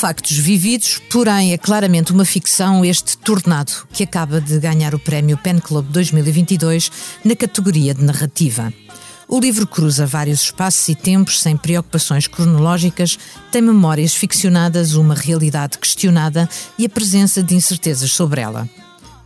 Factos vividos, porém é claramente uma ficção este Tornado, que acaba de ganhar o prémio Pen Club 2022 na categoria de narrativa. O livro cruza vários espaços e tempos sem preocupações cronológicas, tem memórias ficcionadas, uma realidade questionada e a presença de incertezas sobre ela.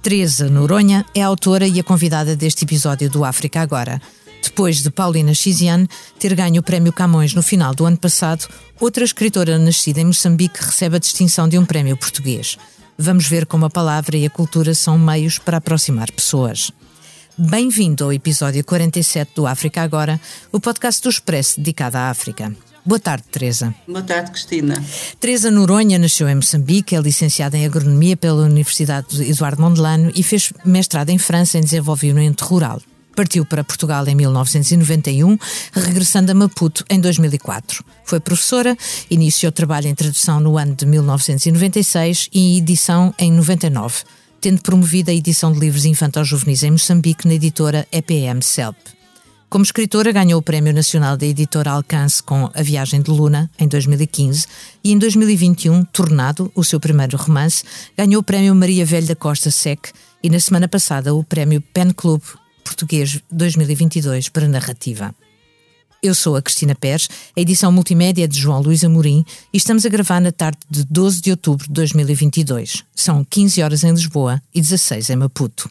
Teresa Noronha é a autora e a convidada deste episódio do África Agora. Depois de Paulina Xiziane ter ganho o Prémio Camões no final do ano passado, outra escritora nascida em Moçambique recebe a distinção de um prémio português. Vamos ver como a palavra e a cultura são meios para aproximar pessoas. Bem-vindo ao episódio 47 do África Agora, o podcast do Expresso dedicado à África. Boa tarde, Teresa. Boa tarde, Cristina. Teresa Noronha nasceu em Moçambique, é licenciada em Agronomia pela Universidade Eduardo Mondlane e fez mestrado em França em Desenvolvimento Rural. Partiu para Portugal em 1991, regressando a Maputo em 2004. Foi professora, iniciou trabalho em tradução no ano de 1996 e edição em 99 tendo promovido a edição de livros infantos-juvenis em Moçambique na editora EPM CELP. Como escritora, ganhou o Prémio Nacional da Editora Alcance com A Viagem de Luna, em 2015, e em 2021, Tornado, o seu primeiro romance, ganhou o Prémio Maria Velha da Costa Sec e, na semana passada, o Prémio Pen Club Português 2022 para Narrativa. Eu sou a Cristina Pérez, a edição multimédia é de João Luís Amorim e estamos a gravar na tarde de 12 de outubro de 2022. São 15 horas em Lisboa e 16 em Maputo.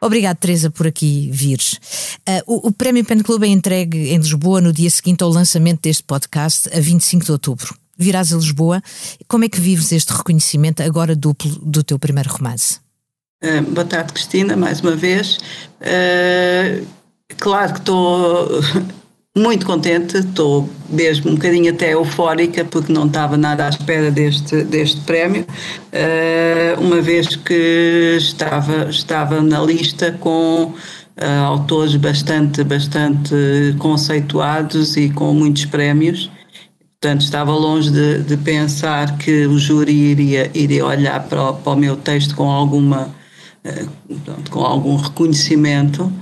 Obrigado, Teresa, por aqui vires. Uh, o, o, Prémio Pen Club é entregue em Lisboa no dia seguinte ao lançamento deste podcast, a 25 de outubro. Virás a Lisboa. Como é que vives este reconhecimento agora duplo do teu primeiro romance? Uh, boa tarde, Cristina, mais uma vez. Uh, claro que estou muito contente, estou mesmo um bocadinho até eufórica porque não estava nada à espera deste, deste prémio, uh, uma vez que estava, estava na lista com uh, autores bastante, bastante conceituados e com muitos prémios. Portanto, estava longe de, de pensar que o júri iria, iria olhar para o, para o meu texto com alguma pronto, com algum reconhecimento.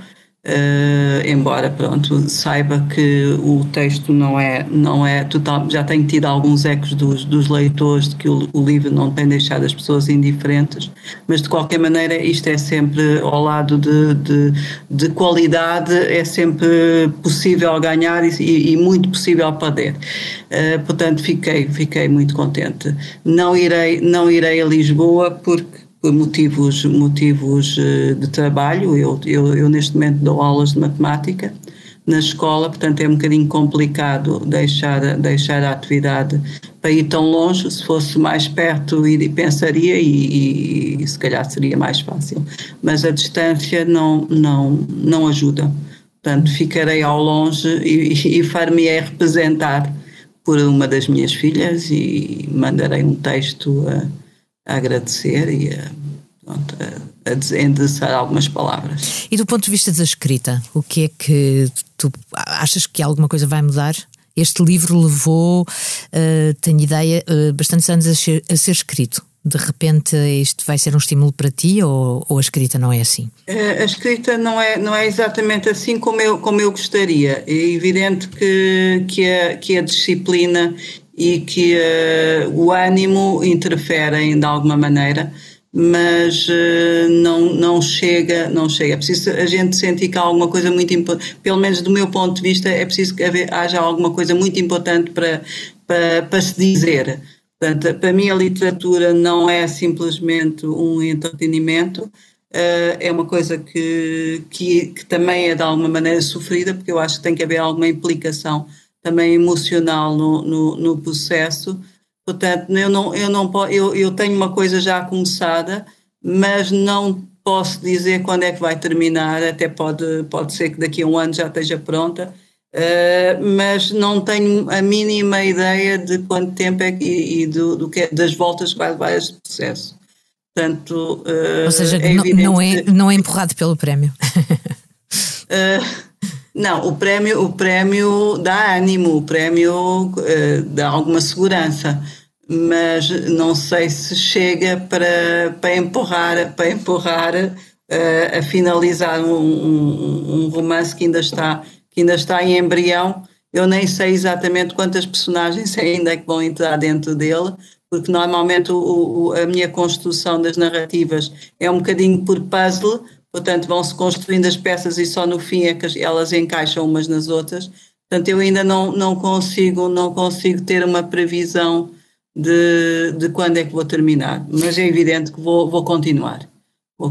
Uh, embora pronto saiba que o texto não é não é total já tenho tido alguns ecos dos, dos leitores de que o, o, livro não tem deixado as pessoas indiferentes mas de qualquer maneira isto é sempre ao lado de, de, de qualidade é sempre possível ganhar e, e muito possível perder. Uh, portanto fiquei fiquei muito contente. Não irei não irei a Lisboa porque por motivos, motivos eh, de trabalho. Eu, eu, eu, neste momento dou aulas de matemática na escola, portanto é um bocadinho complicado deixar, deixar a atividade para ir tão longe. Se fosse mais perto, pensaria e, e, e se calhar seria mais fácil. Mas a distância não, não, não ajuda. Portanto, ficarei ao longe e, e far-me-é representar por uma das minhas filhas e mandarei um texto a a agradecer e a, pronto, a, a endereçar algumas palavras. E do ponto de vista da escrita, o que é que tu achas que alguma coisa vai mudar? Este livro levou, uh, tenho ideia, uh, bastantes anos a ser, a ser escrito de repente isto vai ser um estímulo para ti ou, ou, a escrita não é assim? A escrita não é, não é exatamente assim como eu, como eu gostaria. É evidente que, que, a, que a disciplina e que uh, o ânimo interferem de alguma maneira, mas uh, não, não chega, não chega. É preciso a gente sentir que há alguma coisa muito importante, pelo menos do meu ponto de vista, é preciso que haja alguma coisa muito importante para, para, para se dizer. Portanto, para mim a literatura não é simplesmente um entretenimento, uh, é uma coisa que, que, que também é de alguma maneira sofrida, porque eu acho que tem que haver alguma implicação também emocional no, no, no processo. Portanto, eu, não, eu, não, eu, eu tenho uma coisa já começada, mas não posso dizer quando é que vai terminar, até pode, pode ser que daqui a um ano já esteja pronta, uh, mas não tenho a mínima ideia de quanto tempo é que, e, do, do que, das voltas que vai levar este processo. Portanto, Ou seja, é não, não, é, não é empurrado pelo prémio. não, o prémio, o dá ânimo, o prémio dá alguma segurança mas não sei se chega para, para empurrar, para empurrar uh, a finalizar um, um, um, romance que ainda, está, que ainda está em embrião. Eu nem sei exatamente quantas personagens ainda é que vão entrar dentro dele, porque normalmente o, o, a minha construção das narrativas é um bocadinho por puzzle, portanto vão-se construindo as peças e só no fim é que elas encaixam umas nas outras. Portanto, eu ainda não, não, consigo, não consigo ter uma previsão de, de quando é que vou terminar, mas é evidente que vou, vou continuar.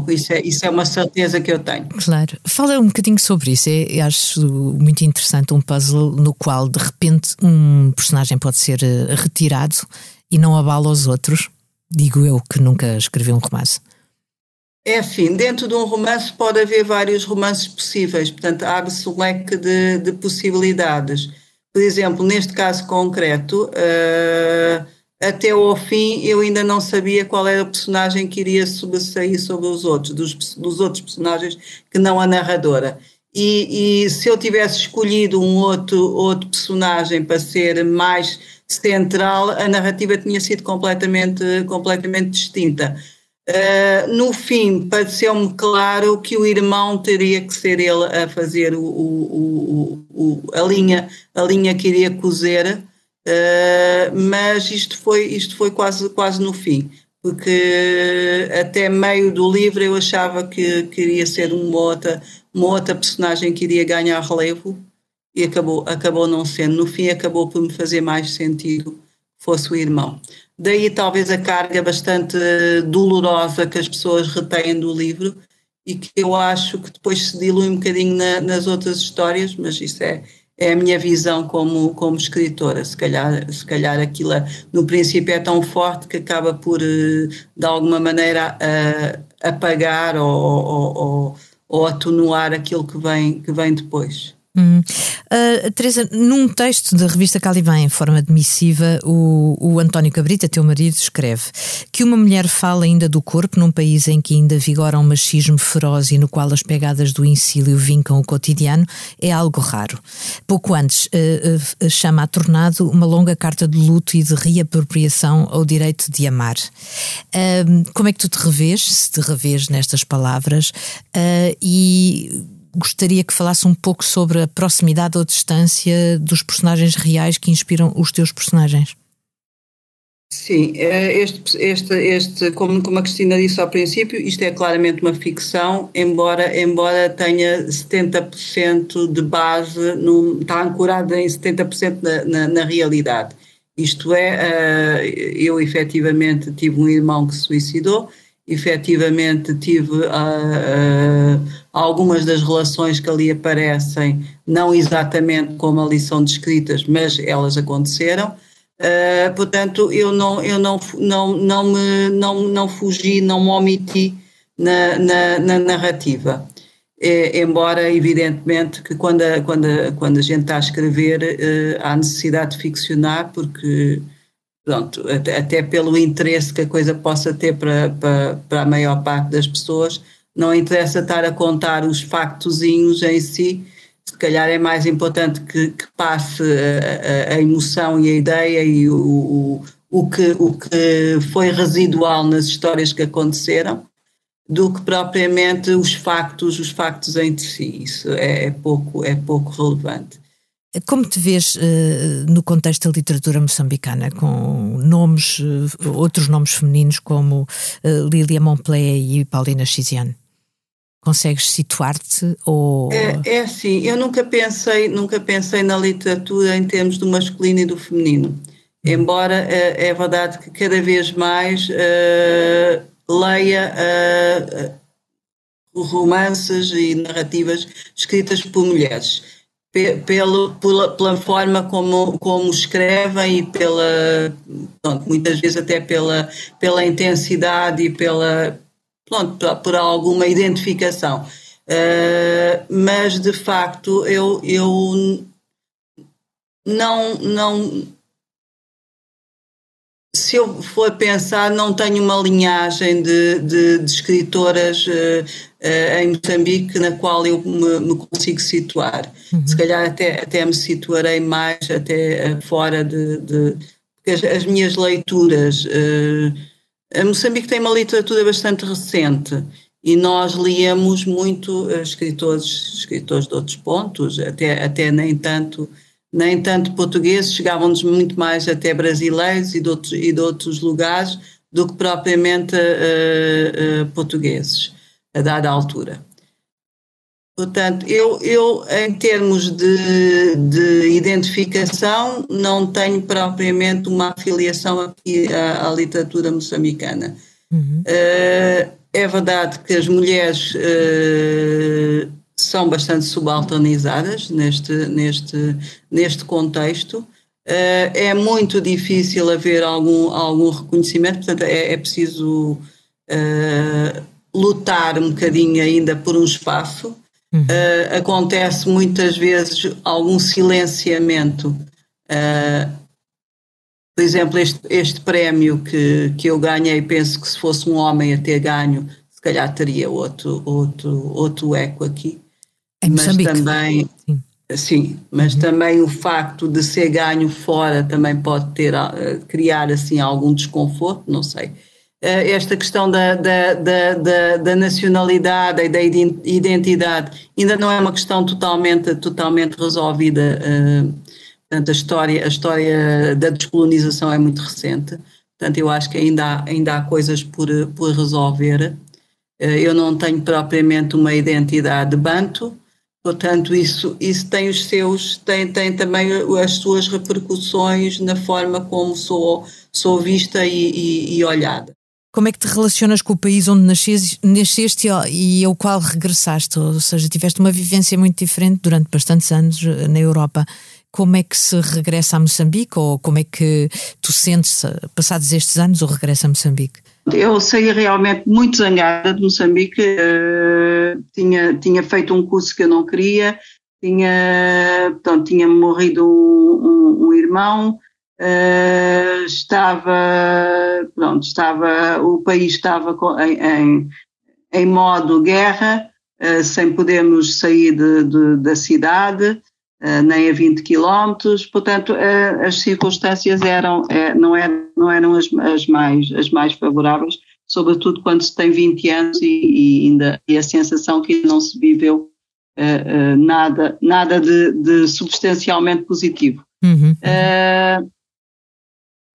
Isso é, isso é uma certeza que eu tenho. Claro. Fala um bocadinho sobre isso. É, acho muito interessante um puzzle no qual, de repente, um personagem pode ser eh, retirado e não abala os outros. Digo eu que nunca escrevi um romance. É assim, dentro de um romance pode haver vários romances possíveis, portanto, abre-se um leque de, de, possibilidades. Por exemplo, neste caso concreto, uh, até ao fim eu ainda não sabia qual era o personagem que iria sobressair sobre os outros, dos, dos outros personagens que não a narradora. E, e, se eu tivesse escolhido um outro, outro personagem para ser mais central, a narrativa tinha sido completamente, completamente distinta. Uh, no fim, pareceu-me claro que o irmão teria que ser ele a fazer o, o, o, a, linha, a linha que iria cozer, Uh, mas isto foi, isto foi quase, quase no fim, porque até meio do livro eu achava que queria ser uma outra, uma outra personagem que iria ganhar relevo e acabou, acabou não sendo. No fim, acabou por me fazer mais sentido fosse o irmão. Daí, talvez, a carga bastante dolorosa que as pessoas retêm do livro e que eu acho que depois se dilui um bocadinho na, nas outras histórias, mas isso é, é a minha visão como, como escritora. Se calhar, se calhar aquilo no princípio é tão forte que acaba por, eh, de alguma maneira, apagar ou, ou, ou, ou atenuar aquilo que vem, que vem depois. Hum. Uh, Teresa, num texto da revista Caliban, em forma de missiva, o, o António Cabrita, teu marido, escreve que uma mulher fala ainda do corpo num país em que ainda vigora um machismo feroz e no qual as pegadas do ensílio vincam o cotidiano é algo raro. Pouco antes, uh, uh, chama a Tornado uma longa carta de luto e de reapropriação ao direito de amar. como é que tu te revês, se te revês nestas palavras, e gostaria que falasse um pouco sobre a proximidade ou distância dos personagens reais que inspiram os teus personagens. Sim, é, este, este, este como, como a Cristina disse ao princípio, isto é claramente uma ficção, embora, embora tenha 70% de base, no, está ancorada em 70% na, na, na realidade. Isto é, eu efetivamente tive um irmão que se suicidou, efetivamente tive uh, uh, algumas das relações que ali aparecem, não exatamente como ali são descritas, mas elas aconteceram. Uh, portanto, eu não, eu não, não, não, me, não, não fugi, não me omiti na, na, na narrativa. É, embora, evidentemente, que quando a, quando, a, quando a gente está a escrever, uh, há necessidade de ficcionar, porque pronto, até, até, pelo interesse que a coisa possa ter para, para, para, a maior parte das pessoas, não interessa estar a contar os factozinhos em si, se calhar é mais importante que, que passe a, a, emoção e a ideia e o, o, o, que, o que foi residual nas histórias que aconteceram, do que propriamente os factos, os factos em si. Isso é, é pouco, é pouco relevante. Como te vês uh, no contexto da literatura moçambicana, com nomes, uh, outros nomes femininos como uh, Lilia Monplé e Paulina Chiziane? Consegues situar-te ou é, é assim, eu nunca pensei, nunca pensei na literatura em termos do masculino e do feminino. Embora é verdade que cada vez mais leia romances e narrativas escritas por mulheres pelo, pela, pela, forma como, como escrevem e pela, pronto, muitas vezes até pela, pela intensidade e pela, pronto, por alguma identificação. Uh, mas de facto eu, eu não, não se eu for pensar, não tenho uma linhagem de, de, de escritoras uh, uh, em Moçambique na qual eu me, me consigo situar. Uhum. Se calhar até, até me situarei mais até fora de, de as, as, minhas leituras. Uh, Moçambique tem uma literatura bastante recente e nós líamos muito escritores, escritores de outros pontos, até, até nem tanto nem tanto portugueses, chegavam-nos muito mais até brasileiros e de outros, e de outros lugares do que propriamente uh, uh, portugueses, a dada altura. Portanto, eu, eu em termos de, de identificação, não tenho propriamente uma afiliação aqui à, à literatura moçambicana. Uhum. Uh, é verdade que as mulheres são bastante subalternizadas neste, neste, neste contexto. Uh, é muito difícil haver algum, algum reconhecimento, portanto, é, é preciso uh, lutar um bocadinho ainda por um espaço. Uhum. Uh, acontece muitas vezes algum silenciamento. por exemplo, este, este prémio que, que eu ganhei, penso que se fosse um homem a ter ganho, se calhar teria outro, outro, outro eco aqui. Em mas Moçambique. também sim, sim mas uhum. também o facto de ser ganho fora também pode ter uh, criar assim algum desconforto, não sei. Uh, esta questão da, da, da, da, da nacionalidade e da identidade ainda não é uma questão totalmente, totalmente resolvida. Uh, portanto, a história, a história da descolonização é muito recente. Portanto, eu acho que ainda há, ainda há coisas por, por resolver. Eu não tenho propriamente uma identidade banto, Portanto, isso, isso tem os seus, tem, tem também as suas repercussões na forma como sou, sou vista e, e, e olhada. Como é que te relacionas com o país onde nasceste, nasceste e ao qual regressaste? Ou seja, tiveste uma vivência muito diferente durante bastantes anos eh, na Europa. Como é que se regressa a Moçambique ou como é que tu sentes, passados estes anos, o regresso a Moçambique? Eu saí realmente muito zangada de Moçambique, uh, tinha, tinha feito um curso que eu não queria, tinha, portanto, tinha morrido um, um, um irmão, uh, estava, pronto, estava, o país estava em, em, em modo guerra, uh, sem podermos sair de, de, da cidade, Uh, nem a 20 quilómetros, portanto uh, as circunstâncias eram, uh, não eram, não eram as, as, mais, as mais favoráveis, sobretudo quando se tem 20 anos e, e ainda e a sensação que não se viveu nada, nada de, de, substancialmente positivo. Uhum.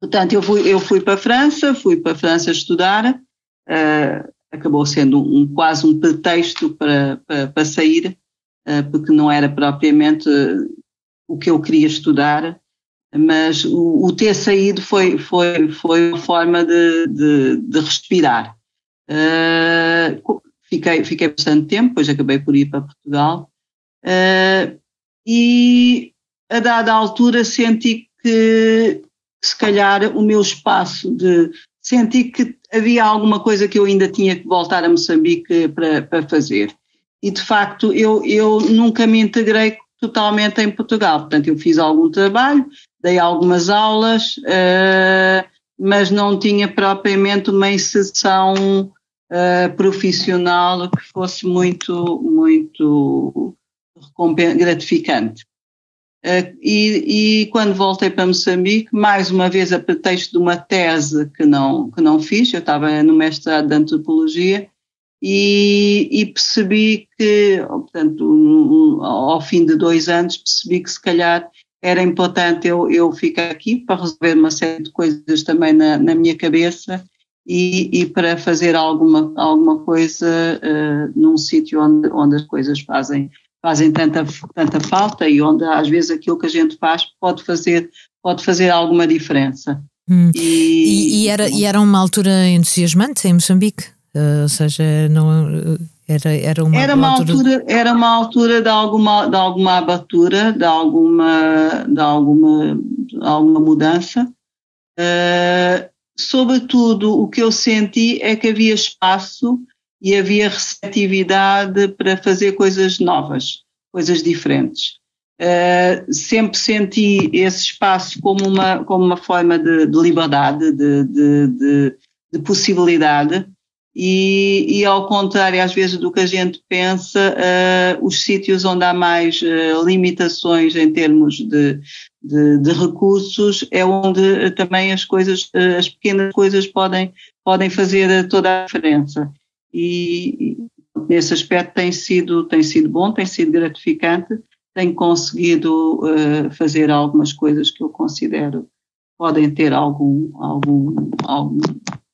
Portanto, eu fui, eu fui para a França, fui para a França estudar, acabou sendo um, quase um pretexto para, para, para sair, eh, porque não era propriamente eh, o que eu queria estudar, mas o, o ter saído foi, foi, foi uma forma de, de, de respirar. Uh, fiquei, fiquei bastante tempo, depois acabei por ir para Portugal, uh, e a dada altura senti que se calhar o meu espaço de senti que havia alguma coisa que eu ainda tinha que voltar a Moçambique para, para fazer e de facto eu, eu nunca me integrei totalmente em Portugal. Portanto, eu fiz algum trabalho, dei algumas aulas, uh, mas não tinha propriamente uma inserção uh, profissional que fosse muito, muito gratificante. Uh, e, e, quando voltei para Moçambique, mais uma vez a pretexto de uma tese que não, que não fiz, eu estava no mestrado de Antropologia, e, e, percebi que, portanto, ao fim de dois anos, percebi que se calhar era importante eu, eu ficar aqui para resolver uma série de coisas também na, na minha cabeça e, e, para fazer alguma, alguma coisa uh, num sítio onde, onde as coisas fazem, fazem tanta, tanta falta e onde às vezes aquilo que a gente faz pode fazer, pode fazer alguma diferença. Hum. E, e, era, e era uma altura entusiasmante em Moçambique? Uh, ou seja, não era, era uma, era uma altura... altura... era uma altura de alguma de alguma abertura, de alguma de alguma de alguma mudança. Uh, sobretudo, o que eu senti é que havia espaço e havia receptividade para fazer coisas novas, coisas diferentes. Uh, sempre senti esse espaço como uma, como uma forma de, de liberdade, de, de, de, de possibilidade, e, e, ao contrário, às vezes, do que a gente pensa, uh, os sítios onde há mais uh, limitações em termos de, de, de, recursos é onde também as coisas, as pequenas coisas podem, podem fazer toda a diferença. E, nesse aspecto tem sido, tem sido bom, tem sido gratificante, tenho conseguido uh, fazer algumas coisas que eu considero podem ter algum, algum, algum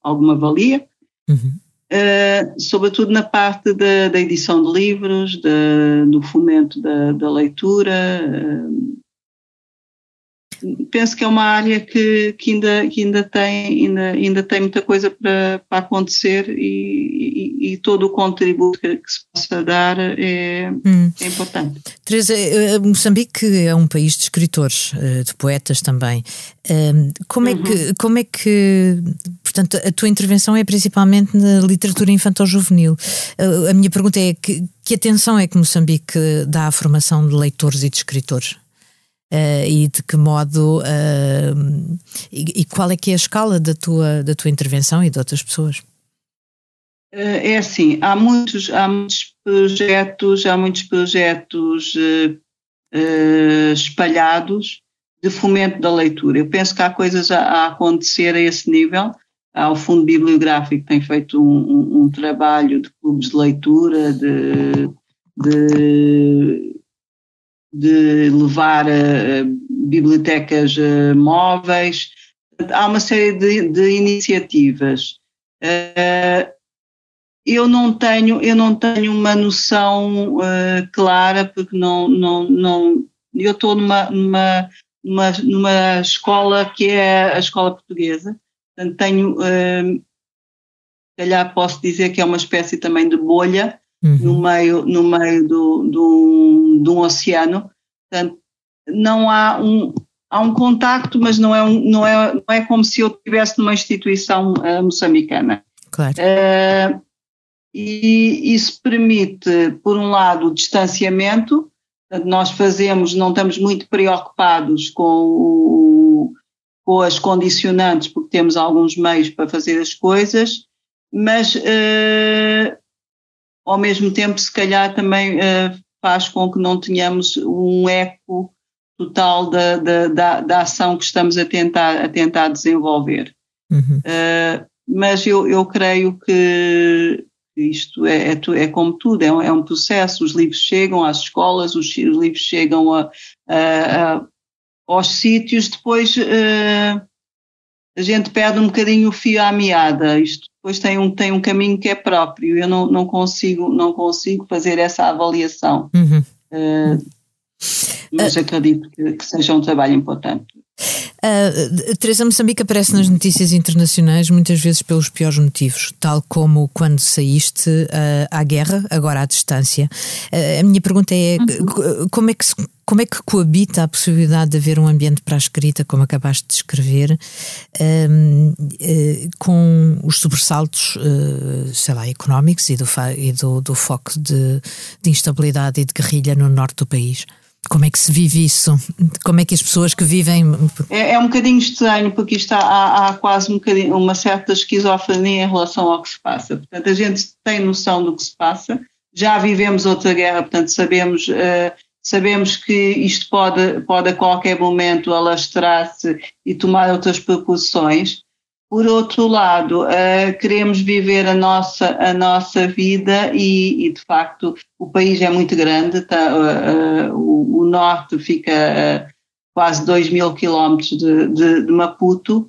alguma valia. Uhum. Uh, sobretudo na parte da, da edição de livros, da, do fomento da, da leitura, uh, penso que é uma área que, que, ainda, que ainda, tem, ainda, ainda tem muita coisa para, para acontecer e, e, e todo o contributo que, que, se possa dar é, hum. é importante. Teresa, eh, Moçambique é um país de escritores, eh, de poetas também. Ehm, como é, que, uhum. como é que, portanto, a tua intervenção é principalmente na literatura infantil-juvenil. Eh, a minha pergunta é que, que atenção é que Moçambique dá à formação de leitores e de escritores? Uh, e de que modo uh, e, e, qual é que é a escala da tua, da tua intervenção e de outras pessoas? Eh, é assim, há muitos, há muitos projetos, há muitos projetos uh, espalhados de fomento da leitura. Eu penso que há coisas a, a acontecer a esse nível. Há o Fundo Bibliográfico que tem feito um, um, um trabalho de clubes de leitura, de, de de levar uh, bibliotecas uh, móveis. Há uma série de, de iniciativas. Eu não tenho eu não tenho uma noção clara porque não não não eu estou numa, numa numa numa escola que é a escola portuguesa portanto tenho uh, calhar posso dizer que é uma espécie também de bolha uhum. no meio, no meio do, do, do oceano. Portanto, não há um, há um contacto, mas não é, um, não é, não é como se eu estivesse numa instituição uh, moçambicana. Claro. Uh, e isso permite, por um lado, o distanciamento, nós fazemos, não estamos muito preocupados com, o, com as condicionantes, porque temos alguns meios para fazer as coisas, mas uh, ao mesmo tempo, se calhar também uh, faz com que não tenhamos um eco total da, da, da, da, ação que estamos a tentar, a tentar desenvolver. Uhum. Uh, mas eu, eu creio que isto é, é, é como tudo, é um, é um, processo. Os livros chegam às escolas, os, os livros chegam a, a, a, aos sítios, depois uh, a gente perde um bocadinho o fio à meada. Isto depois tem um, tem um caminho que é próprio. Eu não, não, consigo, não consigo fazer essa avaliação. Uhum. Uh, mas uh, acredito que, que, seja um trabalho importante. Uh, Teresa Moçambique aparece nas notícias internacionais muitas vezes pelos piores motivos, tal como quando saíste uh, à guerra, agora à distância. Uh, a minha pergunta é uhum. como é que se como é que coabita a possibilidade de haver um ambiente para a escrita, como acabaste de escrever, um, uh, com os sobressaltos, uh, sei lá, económicos e do, e do, do foco de, de, instabilidade e de guerrilha no norte do país? Como é que se vive isso? Como é que as pessoas que vivem. É, é um bocadinho estranho, porque isto há, há quase um uma certa esquizofrenia em relação ao que se passa. Portanto, a gente tem noção do que se passa, já vivemos outra guerra, portanto, sabemos. Uh, Sabemos que isto pode, pode a qualquer momento alastrar-se e tomar outras proporções. Por outro lado, uh, queremos viver a nossa, a nossa vida e, e, de facto, o país é muito grande. Tá, uh, uh, o, o, norte fica quase 2 mil quilómetros de, de, de Maputo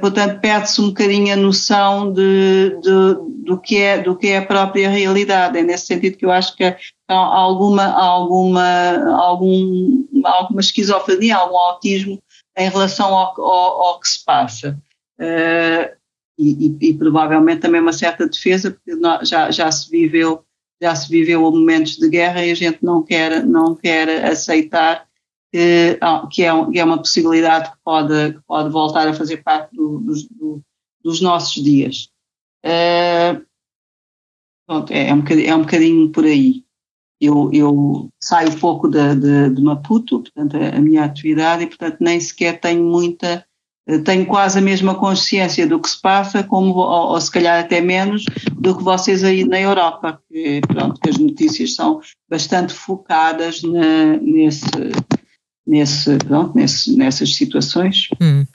portanto, perde-se um bocadinho a noção de, de, do, que é, do que é a própria realidade. É nesse sentido que eu acho que há alguma, alguma, algum, alguma esquizofrenia, algum autismo em relação ao, ao, ao que se passa. Uh, e, e, e, provavelmente também uma certa defesa, porque já, já se viveu já se viveu momentos de guerra e a gente não quer, não quer aceitar que, que, é, que é uma possibilidade que pode, que pode voltar a fazer parte do, do, dos nossos dias. Uh, pronto, é, é, um é um bocadinho por aí. eu, eu saio pouco de, de, de, Maputo, portanto, a, a minha atividade, e, portanto, nem sequer tenho muita, tenho quase a mesma consciência do que se passa, como, ou, ou, se calhar até menos, do que vocês aí na Europa, que, pronto, que as notícias são bastante focadas na, nesse, nesse, pronto, nesse, nessas situações. Hum.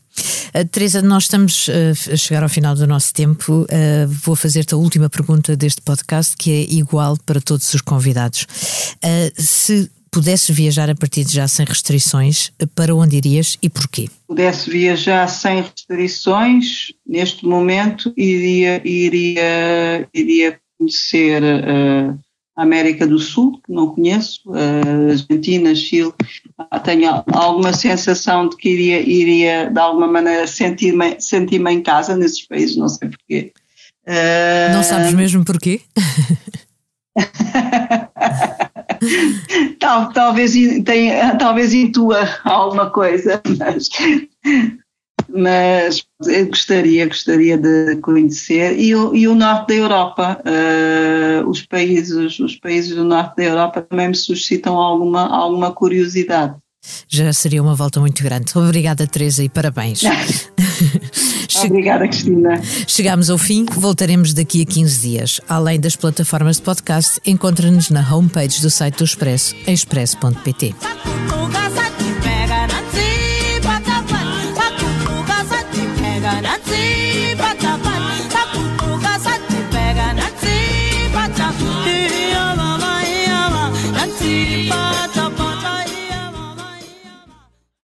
Uh, Teresa, nós estamos uh, a chegar ao final do nosso tempo. Uh, vou fazer-te a última pergunta deste podcast, que é igual para todos os convidados. se pudesses viajar a partir de já sem restrições, para onde irias e porquê? Pudesse viajar sem restrições, neste momento iria, iria, iria conhecer a América do Sul, que não conheço, Argentina, Chile, tenho alguma sensação de que iria, iria de alguma maneira sentir-me sentir em casa nesses países, não sei porquê. Não sabes mesmo porquê? Tal, talvez, tenha, talvez intua alguma coisa, mas, mas gostaria, gostaria de conhecer. E o, e o norte da Europa, uh, os, países, os países do norte da Europa também me suscitam alguma, alguma curiosidade. Já seria uma volta muito grande. Obrigada, Teresa, e parabéns. Obrigada, Cristina. Chegamos ao fim, voltaremos daqui a 15 dias. Além das plataformas de podcast, encontra-nos na homepage do site do Expresso, expresso.pt.